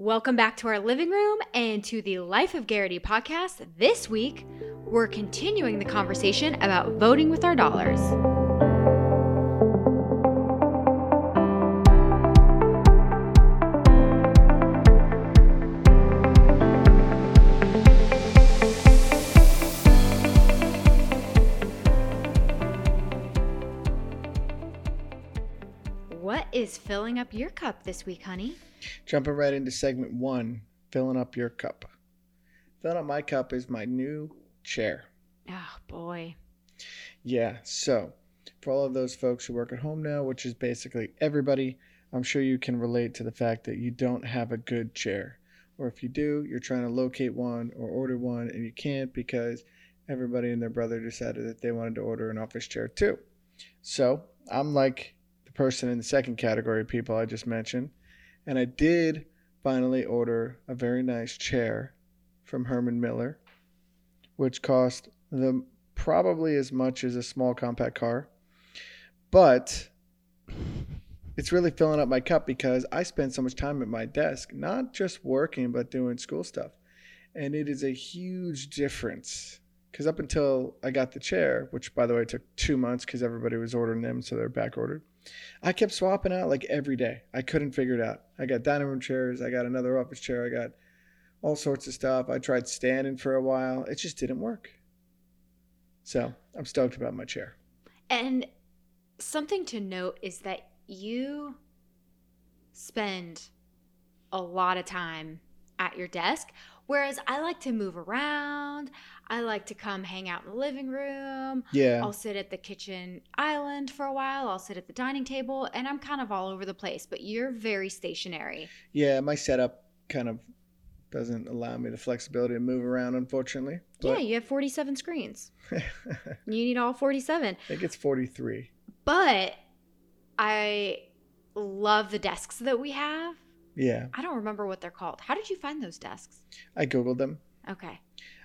Welcome back to our living room and to the Life of Garrity podcast. This week, we're continuing the conversation about voting with our dollars. Is filling up your cup this week, honey? Jumping right into segment one, filling up your cup. Filling up my cup is my new chair. Oh, boy. Yeah, so for all of those folks who work at home now, which is basically everybody, I'm sure you can relate to the fact that you don't have a good chair. Or if you do, you're trying to locate one or order one and you can't because everybody and their brother decided that they wanted to order an office chair too. So I'm like person in the second category of people I just mentioned. And I did finally order a very nice chair from Herman Miller, which cost them probably as much as a small compact car. But it's really filling up my cup because I spend so much time at my desk, not just working, but doing school stuff. And it is a huge difference. Because up until I got the chair, which by the way took two months because everybody was ordering them, so they're back ordered, I kept swapping out like every day. I couldn't figure it out. I got dining room chairs, I got another office chair, I got all sorts of stuff. I tried standing for a while, it just didn't work. So I'm stoked about my chair. And something to note is that you spend a lot of time at your desk, whereas I like to move around. I like to come hang out in the living room. Yeah. I'll sit at the kitchen island for a while. I'll sit at the dining table, and I'm kind of all over the place. But you're very stationary. Yeah, my setup kind of doesn't allow me the flexibility to move around, unfortunately. yeah, you have 47 screens. you need all 47. I think it's 43. But I love the desks that we have. Yeah, I don't remember what they're called. How did you find those desks? I googled them. Okay.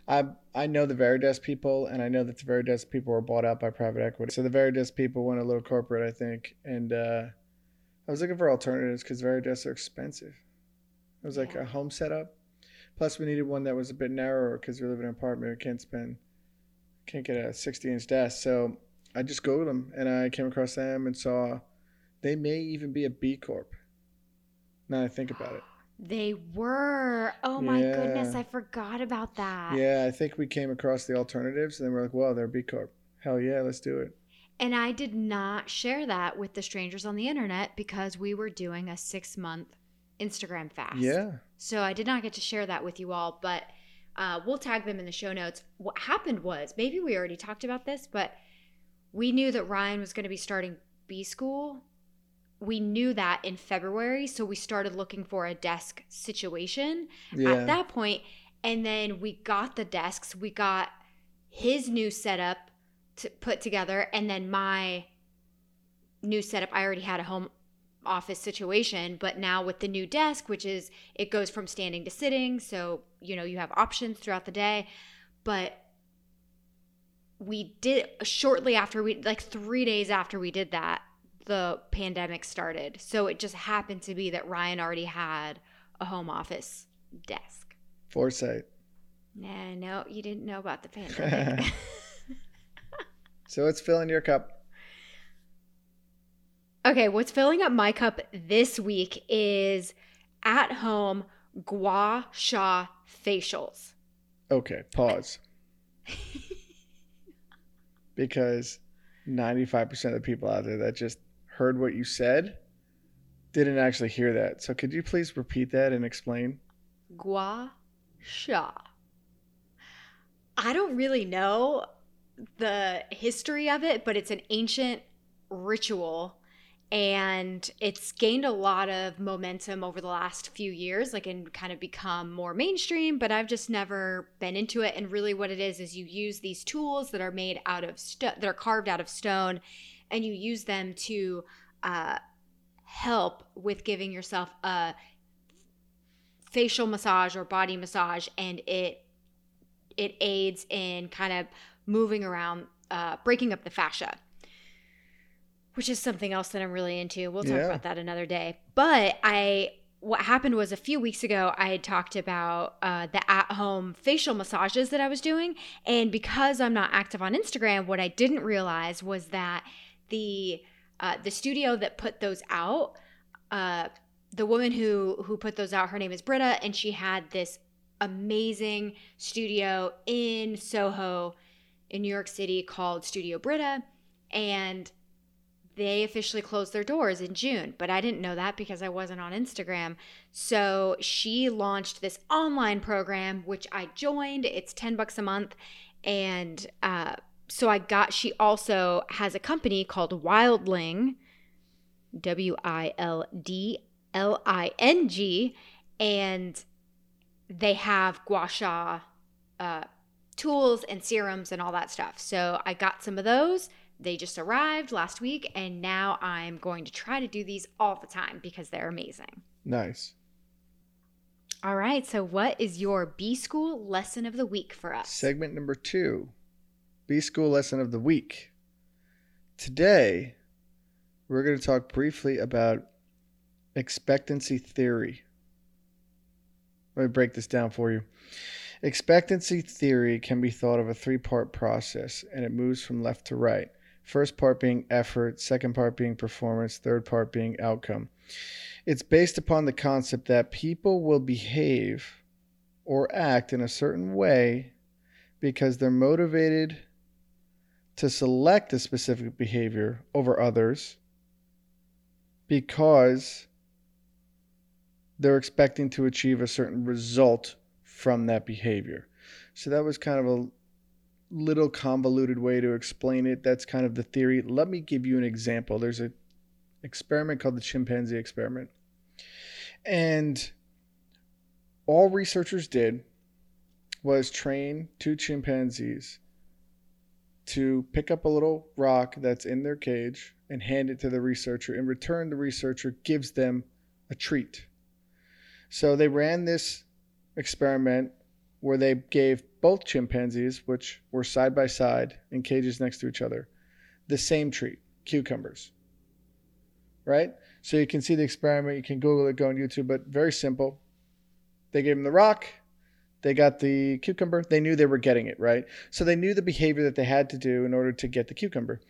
I I know the Varidesk people, and I know that the Varidesk people were bought out by private equity. So the Varidesk people went a little corporate, I think, and uh, I was looking for alternatives because Varidesks are expensive. It was like Yeah. a home setup. Plus, we needed one that was a bit narrower because we live in an apartment. We can't spend, can't get a 60 inch desk. So I just googled them, and I came across them and saw they may even be a B Corp. Now I think about it. They were. Oh my goodness, I forgot about that. Yeah, I think we came across the alternatives, and then we're like, "Well, they're B Corp. Hell yeah, let's do it." And I did not share that with the strangers on the internet because we were doing a six month Instagram fast. Yeah, So I did not get to share that with you all, but uh, we'll tag them in the show notes. What happened was maybe we already talked about this, but we knew that Ryan was going to be starting B school. We knew that in February, so we started looking for a desk situation yeah, at that point, and then we got the desks. We got his new setup to put together, and then my new setup. I already had a home office situation, but now with the new desk, which is it goes from standing to sitting, so you know you have options throughout the day. But we did shortly after we like 3 days after we did that, the pandemic started. So it just happened to be that Ryan already had a home office desk. foresight. Nah, no, you didn't know about the pandemic. So it's filling your cup. Okay, what's filling up my cup this week is at home gua sha facials. Okay, pause. because 95% of the people out there that just heard what you said didn't actually hear that. So could you please repeat that and explain? Gua sha. I don't really know the history of it, but it's an ancient ritual and it's gained a lot of momentum over the last few years like and kind of become more mainstream but i've just never been into it and really what it is is you use these tools that are made out of that are carved out of stone and you use them to uh, help with giving yourself a facial massage or body massage and it it aids in kind of moving around uh, breaking up the fascia which is something else that i'm really into we'll talk Yeah. about that another day but i what happened was a few weeks ago, I had talked about uh, the at home facial massages that I was doing. And because I'm not active on Instagram, what I didn't realize was that the uh, the studio that put those out, uh, the woman who who put those out, her name is Britta, and she had this amazing studio in Soho, in New York City, called Studio Britta, and they officially closed their doors in June, but I didn't know that because I wasn't on Instagram. So she launched this online program, which I joined. It's 10 bucks a month. And uh, so I got, she also has a company called Wildling, W I L D L I N G. And they have gua sha uh, tools and serums and all that stuff. So I got some of those they just arrived last week, and now I'm going to try to do these all the time because they're amazing. Nice. All right. So, what is your B School lesson of the week for us? Segment number two School lesson of the week. Today, we're going to talk briefly about expectancy theory. Let me break this down for you. Expectancy theory can be thought of a three part process and it moves from left to right. First part being effort, second part being performance, third part being outcome. It's based upon the concept that people will behave or act in a certain way because they're motivated to select a specific behavior over others because they're expecting to achieve a certain result from that behavior. So that was kind of a little convoluted way to explain it. That's kind of the theory. Let me give you an example. There's an experiment called the chimpanzee experiment. And all researchers did was train two chimpanzees to pick up a little rock that's in their cage and hand it to the researcher. In return, the researcher gives them a treat. So they ran this experiment where they gave both chimpanzees, which were side by side in cages next to each other, the same treat cucumbers. Right? So you can see the experiment. You can Google it, go on YouTube, but very simple. They gave them the rock, they got the cucumber. They knew they were getting it, right? So they knew the behavior that they had to do in order to get the cucumber.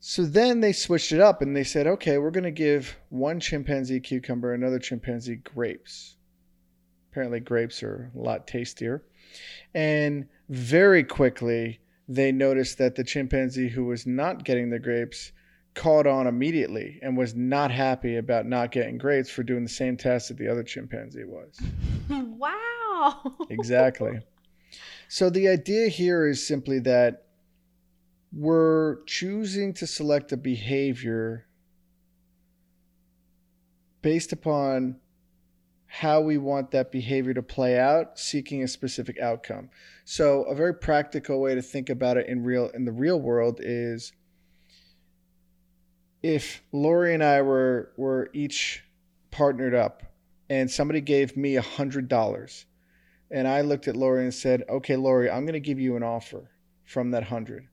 So then they switched it up and they said, okay, we're going to give one chimpanzee cucumber, another chimpanzee grapes. Apparently, grapes are a lot tastier. And very quickly, they noticed that the chimpanzee who was not getting the grapes caught on immediately and was not happy about not getting grapes for doing the same task that the other chimpanzee was. wow. Exactly. So the idea here is simply that we're choosing to select a behavior based upon how we want that behavior to play out, seeking a specific outcome. So a very practical way to think about it in real in the real world is if Lori and I were were each partnered up and somebody gave me a hundred dollars and I looked at Lori and said, Okay, Lori, I'm gonna give you an offer from that hundred.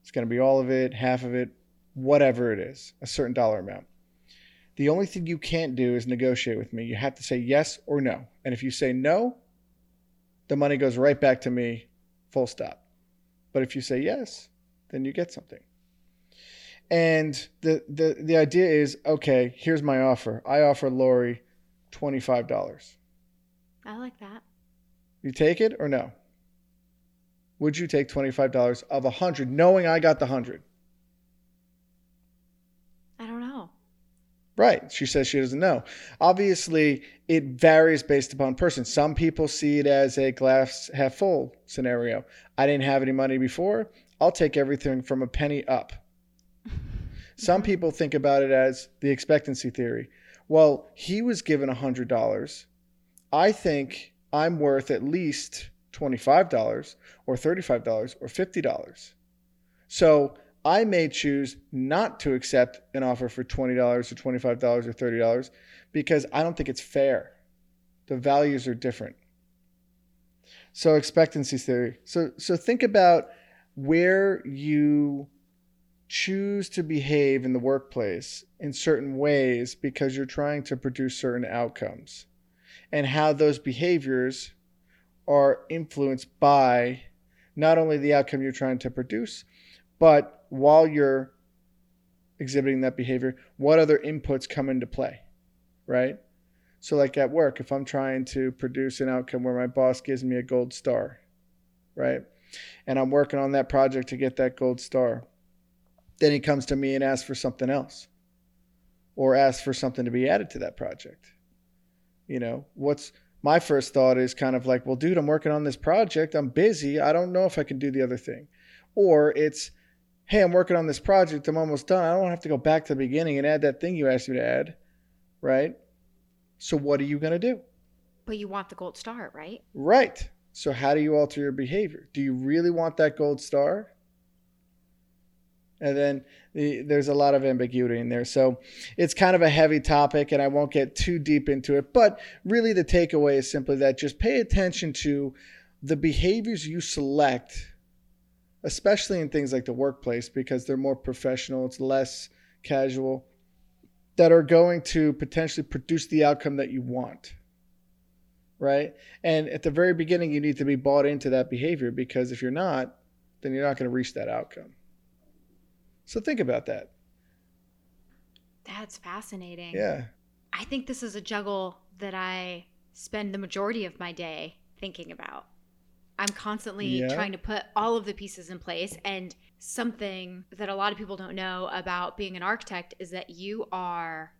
It's gonna be all of it, half of it, whatever it is, a certain dollar amount. The only thing you can't do is negotiate with me. You have to say yes or no. And if you say no, the money goes right back to me, full stop. But if you say yes, then you get something. And the, the, the idea is okay, here's my offer. I offer Lori $25. I like that. You take it or no? Would you take $25 of a 100 knowing I got the 100? I don't know. Right. She says she doesn't know. Obviously, it varies based upon person. Some people see it as a glass half full scenario. I didn't have any money before. I'll take everything from a penny up. Some people think about it as the expectancy theory. Well, he was given $100. I think I'm worth at least $25 or $35 or $50. So I may choose not to accept an offer for $20 or $25 or $30 because I don't think it's fair. The values are different. So expectancy theory. So so think about where you choose to behave in the workplace in certain ways because you're trying to produce certain outcomes and how those behaviors are influenced by not only the outcome you're trying to produce, but while you're exhibiting that behavior, what other inputs come into play, right? So, like at work, if I'm trying to produce an outcome where my boss gives me a gold star, right? And I'm working on that project to get that gold star, then he comes to me and asks for something else or asks for something to be added to that project. You know, what's my first thought is kind of like, well, dude, I'm working on this project. I'm busy. I don't know if I can do the other thing. Or it's, hey, I'm working on this project. I'm almost done. I don't have to go back to the beginning and add that thing you asked me to add. Right. So what are you going to do? But you want the gold star, right? Right. So how do you alter your behavior? Do you really want that gold star? And then the, there's a lot of ambiguity in there. So it's kind of a heavy topic, and I won't get too deep into it. But really, the takeaway is simply that just pay attention to the behaviors you select, especially in things like the workplace, because they're more professional, it's less casual, that are going to potentially produce the outcome that you want. Right. And at the very beginning, you need to be bought into that behavior because if you're not, then you're not going to reach that outcome. So think about that. That's fascinating. Yeah. I think this is a juggle that I spend the majority of my day thinking about. I'm constantly yeah. trying to put all of the pieces in place. And something that a lot of people don't know about being an architect is that you are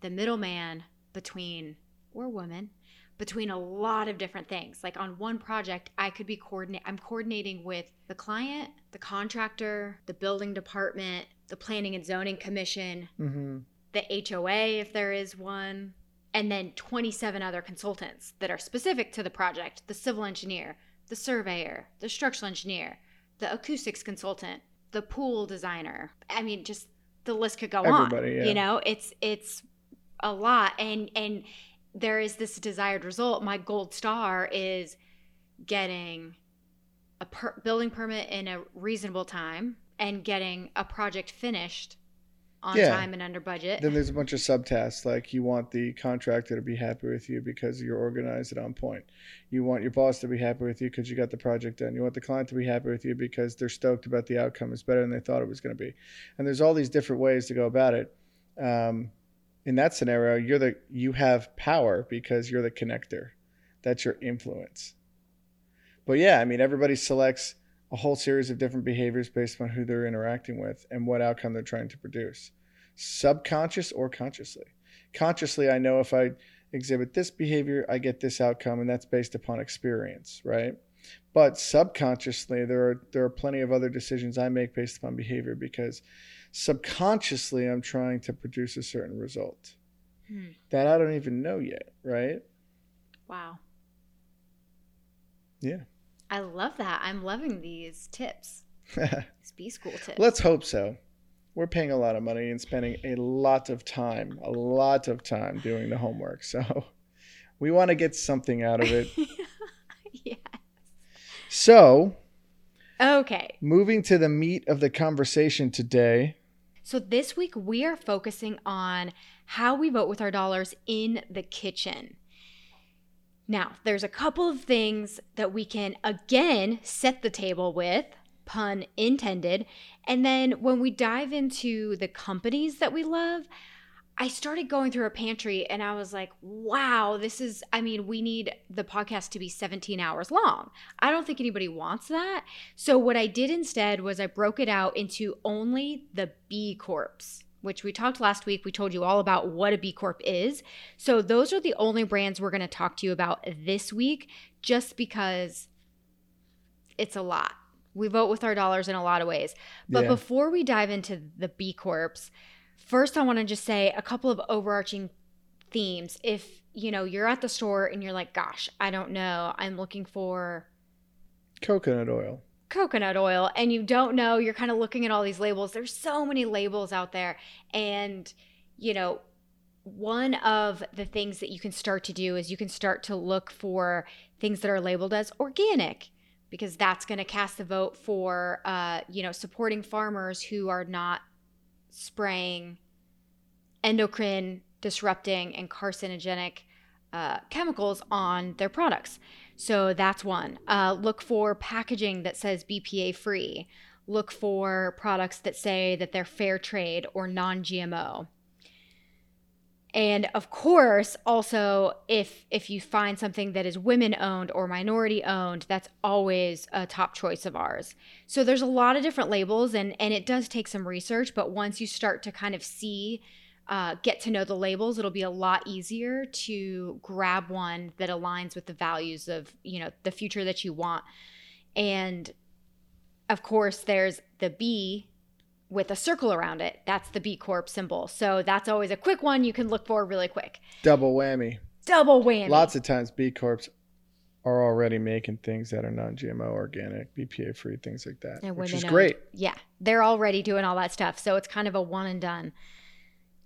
the middleman between, or woman, between a lot of different things. Like on one project, I could be coordinate I'm coordinating with the client, the contractor, the building department, the planning and zoning commission, mm-hmm. the HOA if there is one, and then 27 other consultants that are specific to the project, the civil engineer, the surveyor, the structural engineer, the acoustics consultant, the pool designer. I mean, just the list could go Everybody, on. Yeah. You know, it's it's a lot and and there is this desired result. My gold star is getting a per- building permit in a reasonable time and getting a project finished on yeah. time and under budget. Then there's a bunch of subtasks like you want the contractor to be happy with you because you're organized and on point. You want your boss to be happy with you because you got the project done. You want the client to be happy with you because they're stoked about the outcome. It's better than they thought it was going to be. And there's all these different ways to go about it. Um, in that scenario, you're the you have power because you're the connector. That's your influence. But yeah, I mean, everybody selects a whole series of different behaviors based on who they're interacting with and what outcome they're trying to produce, subconscious or consciously. Consciously, I know if I exhibit this behavior, I get this outcome, and that's based upon experience, right? But subconsciously, there are there are plenty of other decisions I make based upon behavior because subconsciously I'm trying to produce a certain result hmm. that I don't even know yet, right? Wow. Yeah. I love that. I'm loving these tips. these B school tips. Let's hope so. We're paying a lot of money and spending a lot of time, a lot of time doing the homework. So we want to get something out of it. yes. So, okay. Moving to the meat of the conversation today. So this week we are focusing on how we vote with our dollars in the kitchen. Now, there's a couple of things that we can again set the table with, pun intended. And then when we dive into the companies that we love, I started going through a pantry and I was like, wow, this is, I mean, we need the podcast to be 17 hours long. I don't think anybody wants that. So, what I did instead was I broke it out into only the B Corps, which we talked last week. We told you all about what a B Corp is. So, those are the only brands we're going to talk to you about this week just because it's a lot. We vote with our dollars in a lot of ways. But yeah. before we dive into the B Corps, First, I want to just say a couple of overarching themes. If, you know, you're at the store and you're like, gosh, I don't know, I'm looking for coconut oil. Coconut oil, and you don't know, you're kind of looking at all these labels. There's so many labels out there. And, you know, one of the things that you can start to do is you can start to look for things that are labeled as organic because that's going to cast the vote for, uh, you know, supporting farmers who are not spraying endocrine disrupting and carcinogenic uh, chemicals on their products. So that's one. Uh, look for packaging that says BPA free. Look for products that say that they're fair trade or non GMO. And of course, also if if you find something that is women owned or minority owned, that's always a top choice of ours. So there's a lot of different labels and and it does take some research, but once you start to kind of see uh, get to know the labels, it'll be a lot easier to grab one that aligns with the values of you know the future that you want. And of course, there's the B with a circle around it. That's the B Corp symbol. So that's always a quick one you can look for really quick. Double whammy. Double whammy. Lots of times B Corps are already making things that are non-GMO, organic, BPA free, things like that, And which is great. Yeah, they're already doing all that stuff. So it's kind of a one and done.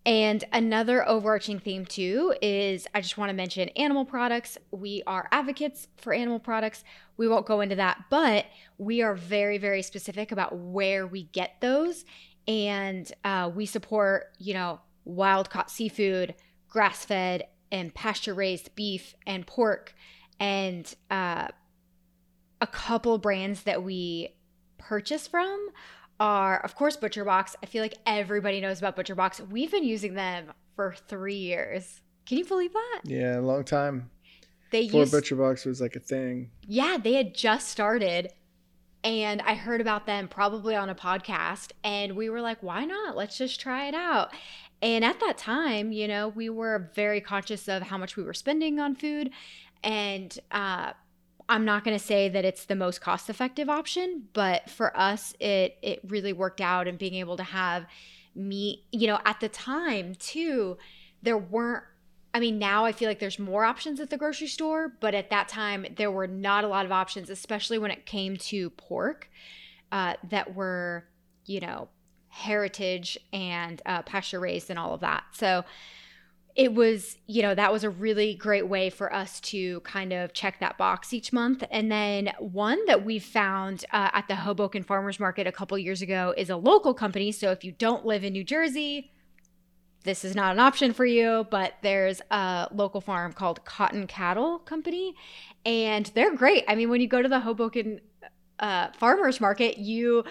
And another overarching theme, too, is I just want to mention animal products. We are advocates for animal products. We won't go into that, but we are very, very specific about where we get those. And uh, we support, you know, wild caught seafood, grass fed, and pasture raised beef and pork. And uh, a couple brands that we purchase from are, of course, Butcher Box. I feel like everybody knows about Butcher Box. We've been using them for three years. Can you believe that? Yeah, a long time. They Before used, Butcher Box was like a thing. yeah, they had just started, and I heard about them probably on a podcast, and we were like, why not? Let's just try it out. And at that time, you know, we were very conscious of how much we were spending on food, and uh, I'm not going to say that it's the most cost effective option, but for us, it it really worked out and being able to have meat. You know, at the time too, there weren't. I mean, now I feel like there's more options at the grocery store, but at that time there were not a lot of options, especially when it came to pork uh, that were, you know, heritage and uh, pasture raised and all of that. So it was, you know, that was a really great way for us to kind of check that box each month. And then one that we found uh, at the Hoboken Farmers Market a couple years ago is a local company. So if you don't live in New Jersey, this is not an option for you, but there's a local farm called Cotton Cattle Company, and they're great. I mean, when you go to the Hoboken uh, Farmers Market, you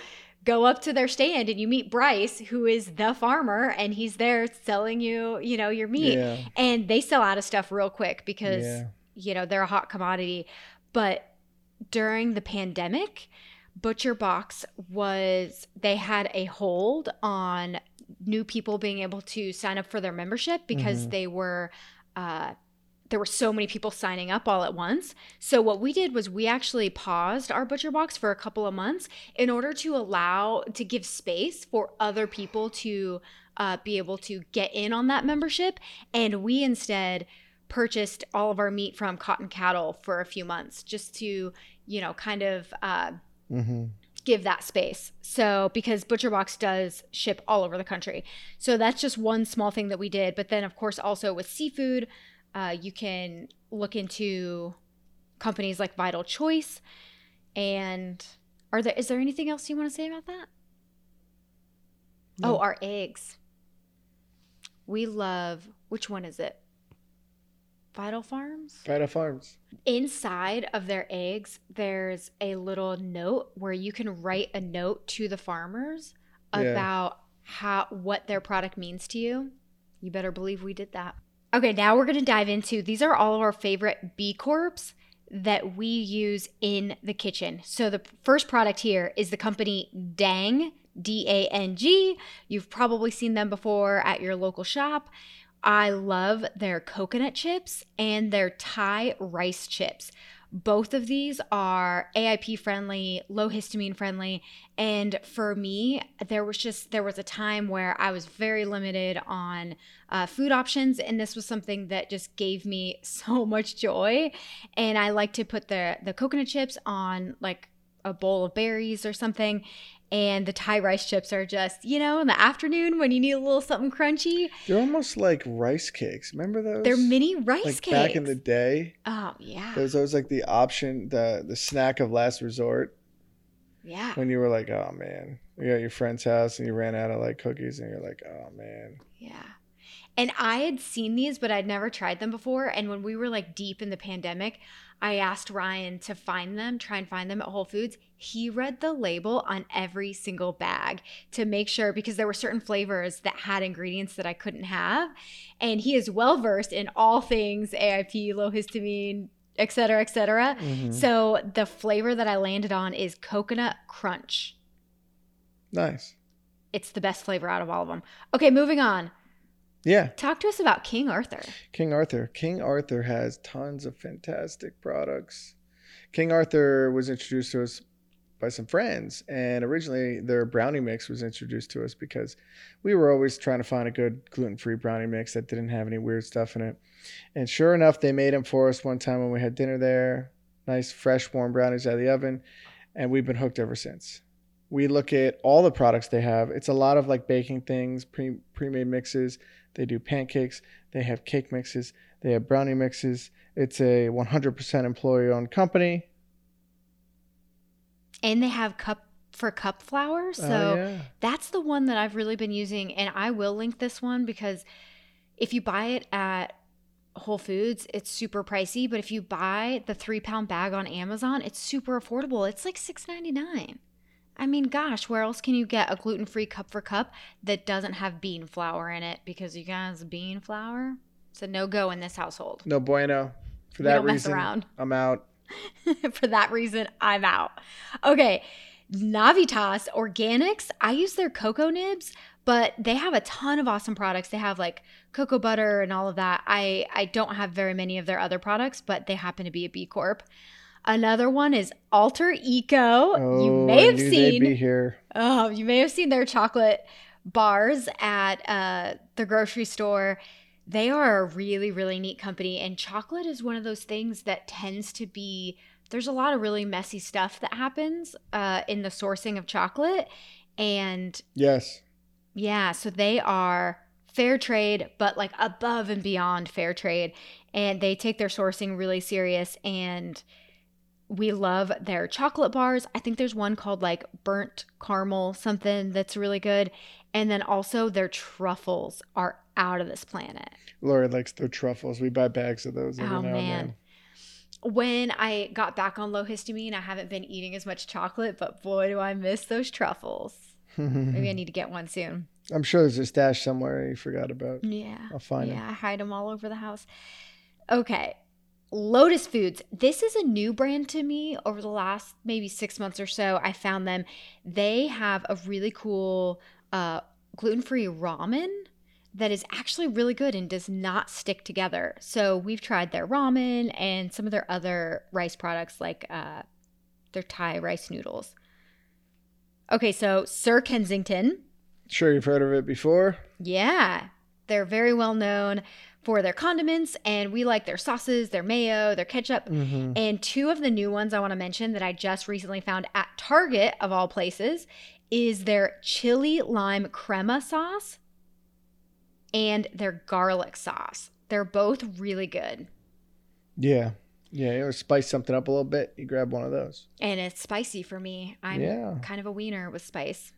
go up to their stand and you meet Bryce, who is the farmer, and he's there selling you, you know, your meat. Yeah. And they sell out of stuff real quick because, Yeah. you know, they're a hot commodity. But during the pandemic, Butcher Box was, they had a hold on new people being able to sign up for their membership because Mhm. they were, uh, there were so many people signing up all at once. So what we did was we actually paused our butcher box for a couple of months in order to allow to give space for other people to uh, be able to get in on that membership, and we instead purchased all of our meat from Cotton Cattle for a few months just to you know kind of. Uh, Mm-hmm. give that space. So because Butcher Box does ship all over the country. So that's just one small thing that we did. But then of course also with seafood, uh, you can look into companies like Vital Choice. And are there is there anything else you want to say about that? No. Oh, our eggs. We love which one is it? Vital Farms? Vital Farms. inside of their eggs there's a little note where you can write a note to the farmers Yeah. about how what their product means to you you better believe we did that okay now we're going to dive into these are all of our favorite b corps that we use in the kitchen. So the first product here is the company dang d-a-n-g you've probably seen them before at your local shop. I love their coconut chips and their Thai rice chips. Both of these are AIP friendly, low histamine friendly, and for me, there was just there was a time where I was very limited on uh, food options, and this was something that just gave me so much joy. And I like to put the the coconut chips on like a bowl of berries or something, And the Thai rice chips are just, you know, in the afternoon when you need a little something crunchy. They're almost like rice cakes. Remember those? They're mini rice like cakes. back in the day. oh yeah, There was always like the option, the the snack of last resort yeah, when you were like, oh man, you're at your friend's house and you ran out of like cookies and you're like, oh man. yeah. And I had seen these, but I'd never tried them before. And when we were like deep in the pandemic, I asked Ryan to find them, try and find them at Whole Foods. He read the label on every single bag to make sure because there were certain flavors that had ingredients that I couldn't have. And he is well versed in all things AIP, low histamine, et cetera, et cetera. Mhm. So the flavor that I landed on is coconut crunch. Nice. It's the best flavor out of all of them. Okay, moving on. Yeah. Talk to us about King Arthur. King Arthur. King Arthur has tons of fantastic products. King Arthur was introduced to us by some friends, and originally their brownie mix was introduced to us because we were always trying to find a good gluten free brownie mix that didn't have any weird stuff in it. And sure enough, they made them for us one time when we had dinner there. Nice, fresh, warm brownies out of the oven, and we've been hooked ever since. We look at all the products they have. It's a lot of like baking things, pre made mixes. They do pancakes. They have cake mixes. They have brownie mixes. It's a 100% employee owned company. And they have cup for cup flour. Oh, so Oh, yeah. that's the one that I've really been using. And I will link this one because if you buy it at Whole Foods, it's super pricey. But if you buy the three pound bag on Amazon, it's super affordable. It's like six ninety nine. I mean, gosh, where else can you get a gluten free cup for cup that doesn't have bean flour in it? Because you guys, bean flour, it's a no go in this household. No bueno. For that reason. I'm out. For that reason, I'm out. Okay. Navitas Organics, I use their cocoa nibs, but they have a ton of awesome products. They have like cocoa butter and all of that. I I don't have very many of their other products, but they happen to be a B Corp. Another one is Alter Eco. Oh, you may have seen they'd be here. Oh, you may have seen their chocolate bars at uh, the grocery store. They are a really, really neat company. And chocolate is one of those things that tends to be, there's a lot of really messy stuff that happens uh, in the sourcing of chocolate. And Yes. yeah, so they are fair trade, but like above and beyond fair trade. And they take their sourcing really serious. And we love their chocolate bars. I think there's one called like burnt caramel, something that's really good. And then also their truffles are out of this planet. Lori likes their truffles. We buy bags of those every Oh, now man. When I got back on low histamine, I haven't been eating as much chocolate, but boy, do I miss those truffles. Maybe I need to get one soon. I'm sure there's a stash somewhere you forgot about. Yeah. I'll find yeah, it. Yeah, I hide them all over the house. Okay. Lotus Foods. This is a new brand to me over the last maybe six months or so. I found them. They have a really cool uh, gluten free ramen that is actually really good and does not stick together. So we've tried their ramen and some of their other rice products like uh, their Thai rice noodles. Okay, so Sir Kensington. Sure, you've heard of it before. Yeah, they're very well known for their condiments, and we like their sauces, their mayo, their ketchup. Mm-hmm. And two of the new ones I want to mention that I just recently found at Target, of all places, is their chili lime crema sauce and their garlic sauce. They're both really good. Yeah. Yeah, ever spice something up a little bit, you grab one of those. And it's spicy for me. I'm Yeah. kind of a wiener with spice.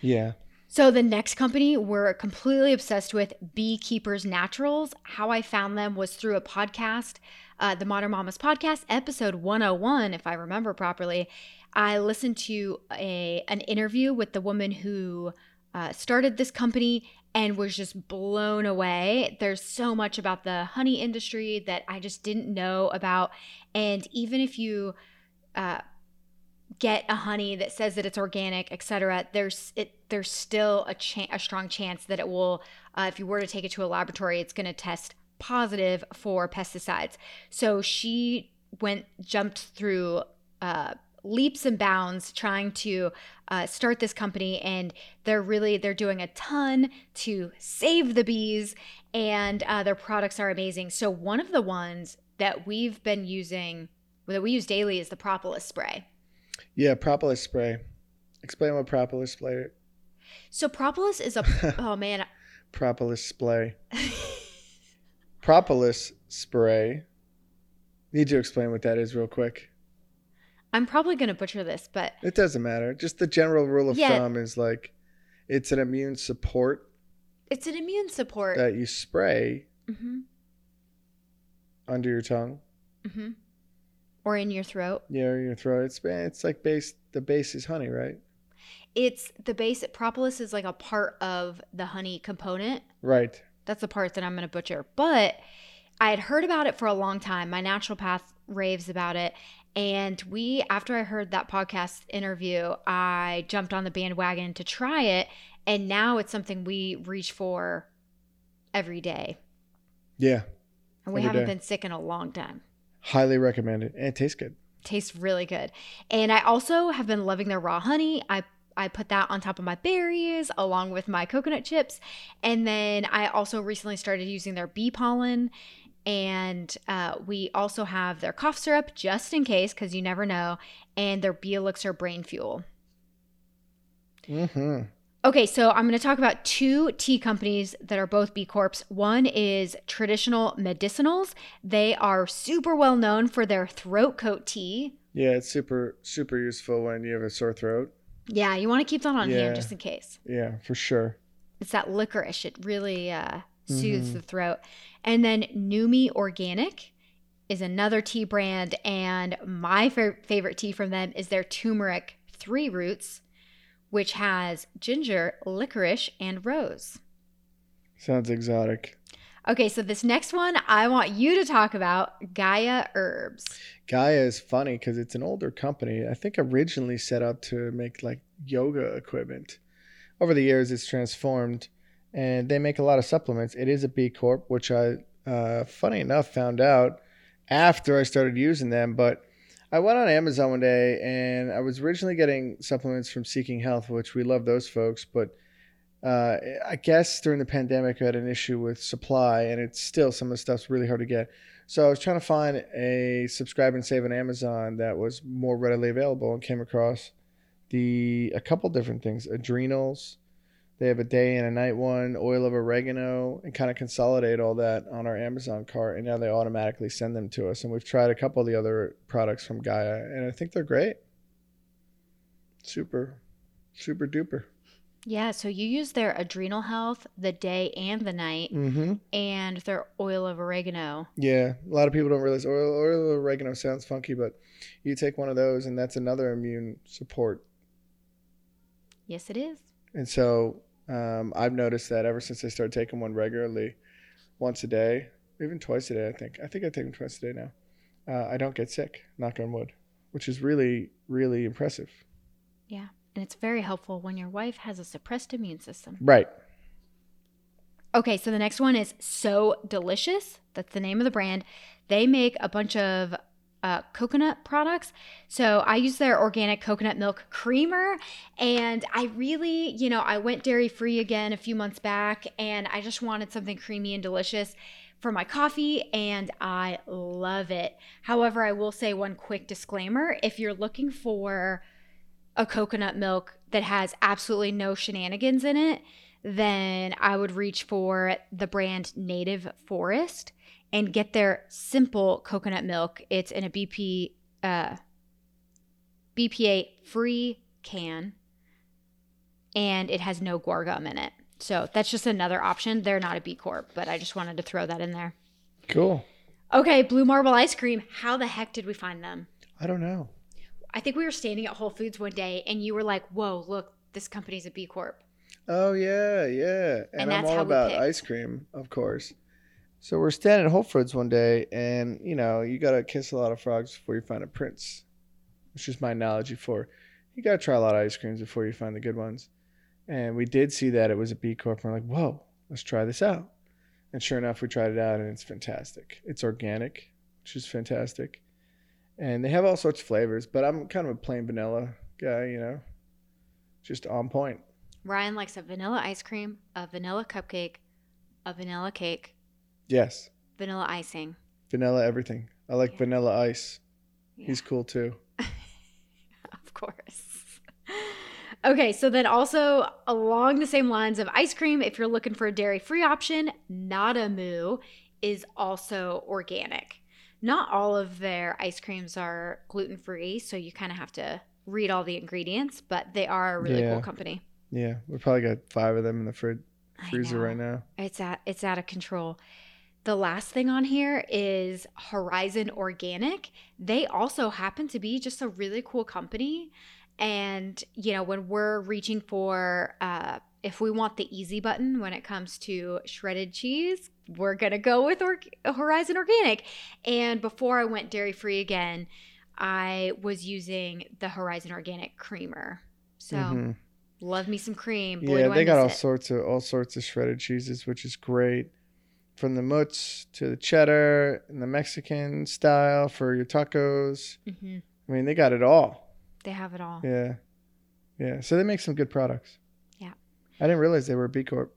Yeah. So the next company we're completely obsessed with, Beekeepers Naturals. How I found them was through a podcast, uh, the Modern Mamas podcast, episode 101, if I remember properly. I listened to a an interview with the woman who uh, started this company and was just blown away. There's so much about the honey industry that I just didn't know about, and even if you uh, get a honey that says that it's organic, etc., there's it there's still a cha- a strong chance that it will, uh, if you were to take it to a laboratory, it's going to test positive for pesticides. So she went jumped through uh, leaps and bounds trying to uh, start this company, and they're really they're doing a ton to save the bees, and uh, their products are amazing. So one of the ones that we've been using that we use daily is the propolis spray. Yeah, propolis spray. Explain what propolis spray. So propolis is a oh man, propolis spray. propolis spray. Need to explain what that is real quick. I'm probably gonna butcher this, but It doesn't matter. Just the general rule of Yeah. thumb is like it's an immune support it's an immune support. that you spray hmm under your tongue. hmm Or in your throat. Yeah, or your throat. It's it's like base. The base is honey, right? It's the base propolis is like a part of the honey component. Right. That's the part that I'm going to butcher. But I had heard about it for a long time. My naturopath raves about it. And we, after I heard that podcast interview, I jumped on the bandwagon to try it. And now it's something we reach for every day. Yeah. And we haven't day. been sick in a long time. Highly recommended. And it tastes good. Tastes really good. And I also have been loving their raw honey. I I put that on top of my berries along with my coconut chips. And then I also recently started using their bee pollen. And uh, we also have their cough syrup just in case, because you never know, and their bee elixir brain fuel. Mm-hmm. Okay, so I'm going to talk about two tea companies that are both B Corps. One is Traditional Medicinals. They are super well known for their throat coat tea. Yeah, it's super super useful when you have a sore throat. Yeah, you want to keep that on Yeah. hand just in case. Yeah, for sure. It's that licorice. It really uh, soothes Mhm. the throat. And then Numi Organic is another tea brand, and my fa- favorite tea from them is their turmeric three roots, which has ginger, licorice, and rose. Sounds exotic. Okay, so this next one I want you to talk about Gaia Herbs. Gaia is funny because it's an older company. I think originally set up to make like yoga equipment. Over the years, it's transformed, and they make a lot of supplements. It is a B Corp, which I, uh, funny enough, found out after I started using them. But I went on Amazon one day, and I was originally getting supplements from Seeking Health, which we love those folks, but. Uh, I guess during the pandemic, I had an issue with supply, and it's still some of the stuff's really hard to get. So I was trying to find a subscribe and save on Amazon that was more readily available and came across the a couple different things. Adrenals. They have a day and a night one, oil of oregano, and kind of consolidate all that on our Amazon cart. And now they automatically send them to us. And we've tried a couple of the other products from Gaia, and I think they're great. Super, super duper. Yeah, so you use their adrenal health the day and the night, Mm-hmm. and their oil of oregano. Yeah, a lot of people don't realize oil, oil of oregano sounds funky, but you take one of those, and that's another immune support Yes, it is. And so um, I've noticed that ever since I started taking one regularly, once a day, even twice a day, I think. I think I take them twice a day now. Uh, I don't get sick, knock on wood, which is really, really impressive. Yeah. And it's very helpful when your wife has a suppressed immune system. Right. Okay, so the next one is So Delicious. That's the name of the brand. They make a bunch of uh, coconut products. So I use their organic coconut milk creamer. And I really, you know, I went dairy free again a few months back and I just wanted something creamy and delicious for my coffee and I love it. However, I will say one quick disclaimer if you're looking for a coconut milk that has absolutely no shenanigans in it, then I would reach for the brand Native Forest and get their simple coconut milk. It's in a BP uh, BPA free can, and it has no guar gum in it. So that's just another option. They're not a B Corp, but I just wanted to throw that in there. Cool. Okay, Blue Marble Ice Cream. How the heck did we find them? I don't know. I think we were standing at Whole Foods one day, and you were like, "Whoa, look, this company's a B Corp." Oh, yeah, yeah. And, And I'm all about ice cream, of course. So we're standing at Whole Foods one day, and, you know, you got to kiss a lot of frogs before you find a prince. which is my analogy for you got to try a lot of ice creams before you find the good ones. And we did see that it was a B Corp. And we're like, whoa, let's try this out. And sure enough, we tried it out, and it's fantastic. It's organic, which is fantastic. And they have all sorts of flavors, but I'm kind of a plain vanilla guy, you know, just on point. Ryan likes a vanilla ice cream, a vanilla cupcake, a vanilla cake, Yes, vanilla icing. vanilla everything. I like Yeah. vanilla ice. Yeah, He's cool too. of course. Okay, so then also along the same lines of ice cream, if you're looking for a dairy free option, NadaMoo is also organic. Not all of their ice creams are gluten free, so you kind of have to read all the ingredients, but they are a really Yeah. cool company. Yeah, we probably got five of them in the fridge freezer right now. It's at it's out of control. The last thing on here is Horizon Organic. They also happen to be just a really cool company. And you know, when we're reaching for uh if we want the easy button when it comes to shredded cheese, we're gonna go with or- Horizon Organic. And before I went dairy free again, I was using the Horizon Organic creamer. So Mhm. love me some cream. Boy, yeah, they got all it. sorts of all sorts of shredded cheeses, which is great. From the mutts to the cheddar and the Mexican style for your tacos. Mhm. I mean, they got it all. They have it all. Yeah, yeah. So they make some good products. Yeah. I didn't realize they were B Corp.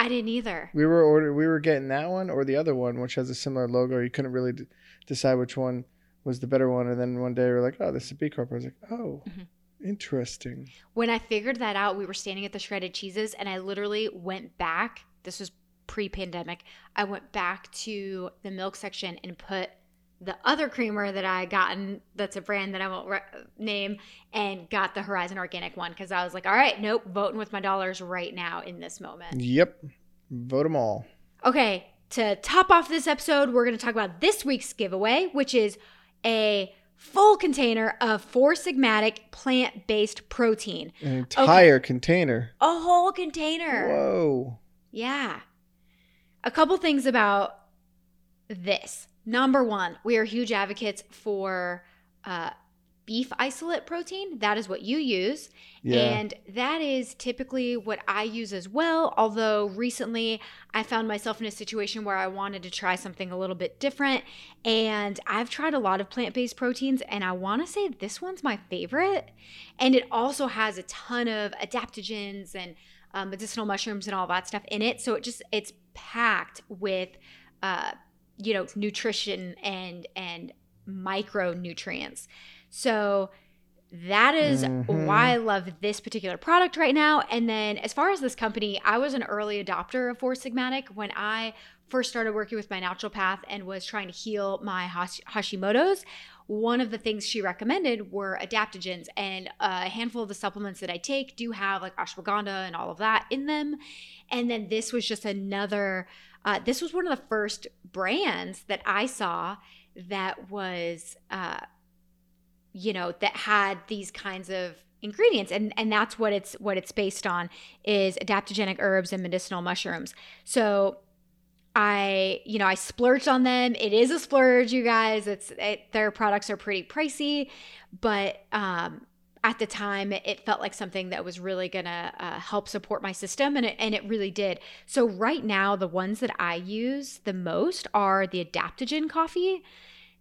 I didn't either. We were order we were getting that one or the other one, which has a similar logo. You couldn't really d- decide which one was the better one. And then one day we are like, "Oh, this is B Corp." I was like, "Oh, Mhm. interesting." When I figured that out, we were standing at the shredded cheeses, and I literally went back. This was pre pandemic. I went back to the milk section and put the other creamer that I gotten, that's a brand that I won't re- name, and got the Horizon Organic one because I was like, all right, nope, voting with my dollars right now in this moment. Yep, vote them all. Okay, to top off this episode, we're going to talk about this week's giveaway, which is a full container of Four Sigmatic plant based protein. An entire container. A whole container. Whoa. Yeah. A couple things about this. Number one, we are huge advocates for uh, beef isolate protein. That is what you use. Yeah. And that is typically what I use as well. Although recently I found myself in a situation where I wanted to try something a little bit different. And I've tried a lot of plant based proteins, and I want to say this one's my favorite. And it also has a ton of adaptogens and um, medicinal mushrooms and all that stuff in it. So it just, it's packed with, uh, you know, nutrition and, and micronutrients. So that is Mhm. why I love this particular product right now. And then as far as this company, I was an early adopter of Four Sigmatic when I first started working with my naturopath and was trying to heal my Hash- Hashimoto's. One of the things she recommended were adaptogens, and a handful of the supplements that I take do have like ashwagandha and all of that in them. And then this was just another, uh, this was one of the first brands that I saw that was, uh, you know, that had these kinds of ingredients. And and that's what it's what it's based on is adaptogenic herbs and medicinal mushrooms. So i you know i splurged on them. It is a splurge you guys. It's it, their products are pretty pricey but um at the time it, felt like something that was really gonna uh, help support my system and it, and it really did. So right now the ones that i use the most are the adaptogen coffee.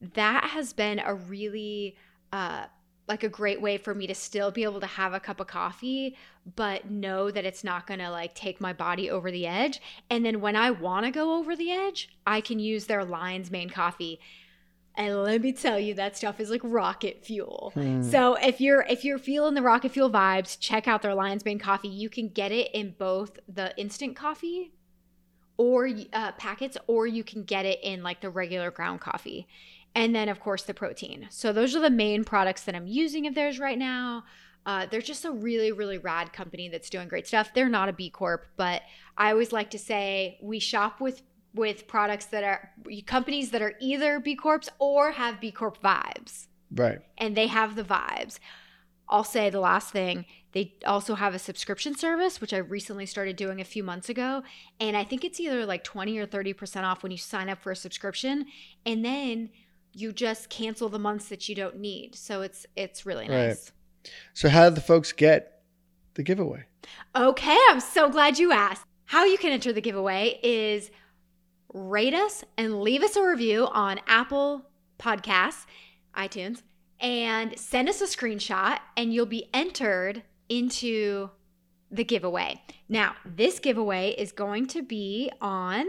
That has been a really uh like a great way for me to still be able to have a cup of coffee but know that it's not going to like take my body over the edge. And then when i want to go over the edge i can use their lion's mane coffee and let me tell you that stuff is like rocket fuel. Hmm. so if you're if you're feeling the rocket fuel vibes check out their lion's mane coffee. You can get it in both the instant coffee or uh, packets or you can get it in like the regular ground coffee. And then of course the protein. So those are the main products that i'm using of theirs right now. Uh, they're just a really really rad company that's doing great stuff. They're not a b corp but i always like to say we shop with with products that are companies that are either b corps or have b corp vibes. Right. and they have the vibes. I'll say the last thing they also have a subscription service which i recently started doing a few months ago. And i think it's either like 20 or 30% off when you sign up for a subscription. And then you just cancel the months that you don't need. So it's it's really Right. nice. So how do the folks get the giveaway? okay i'm so glad you asked. How you can enter the giveaway is rate us and leave us a review on apple podcasts itunes and send us a screenshot and you'll be entered into the giveaway now this giveaway is going to be on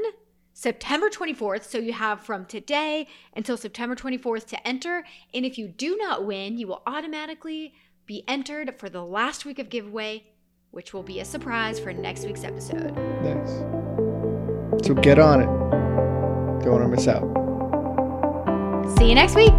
September 24th. So you have from today until September 24th to enter. And if you do not win, you will automatically be entered for the last week of giveaway, which will be a surprise for next week's episode. Nice. So get on it. Don't want to miss out. See you next week.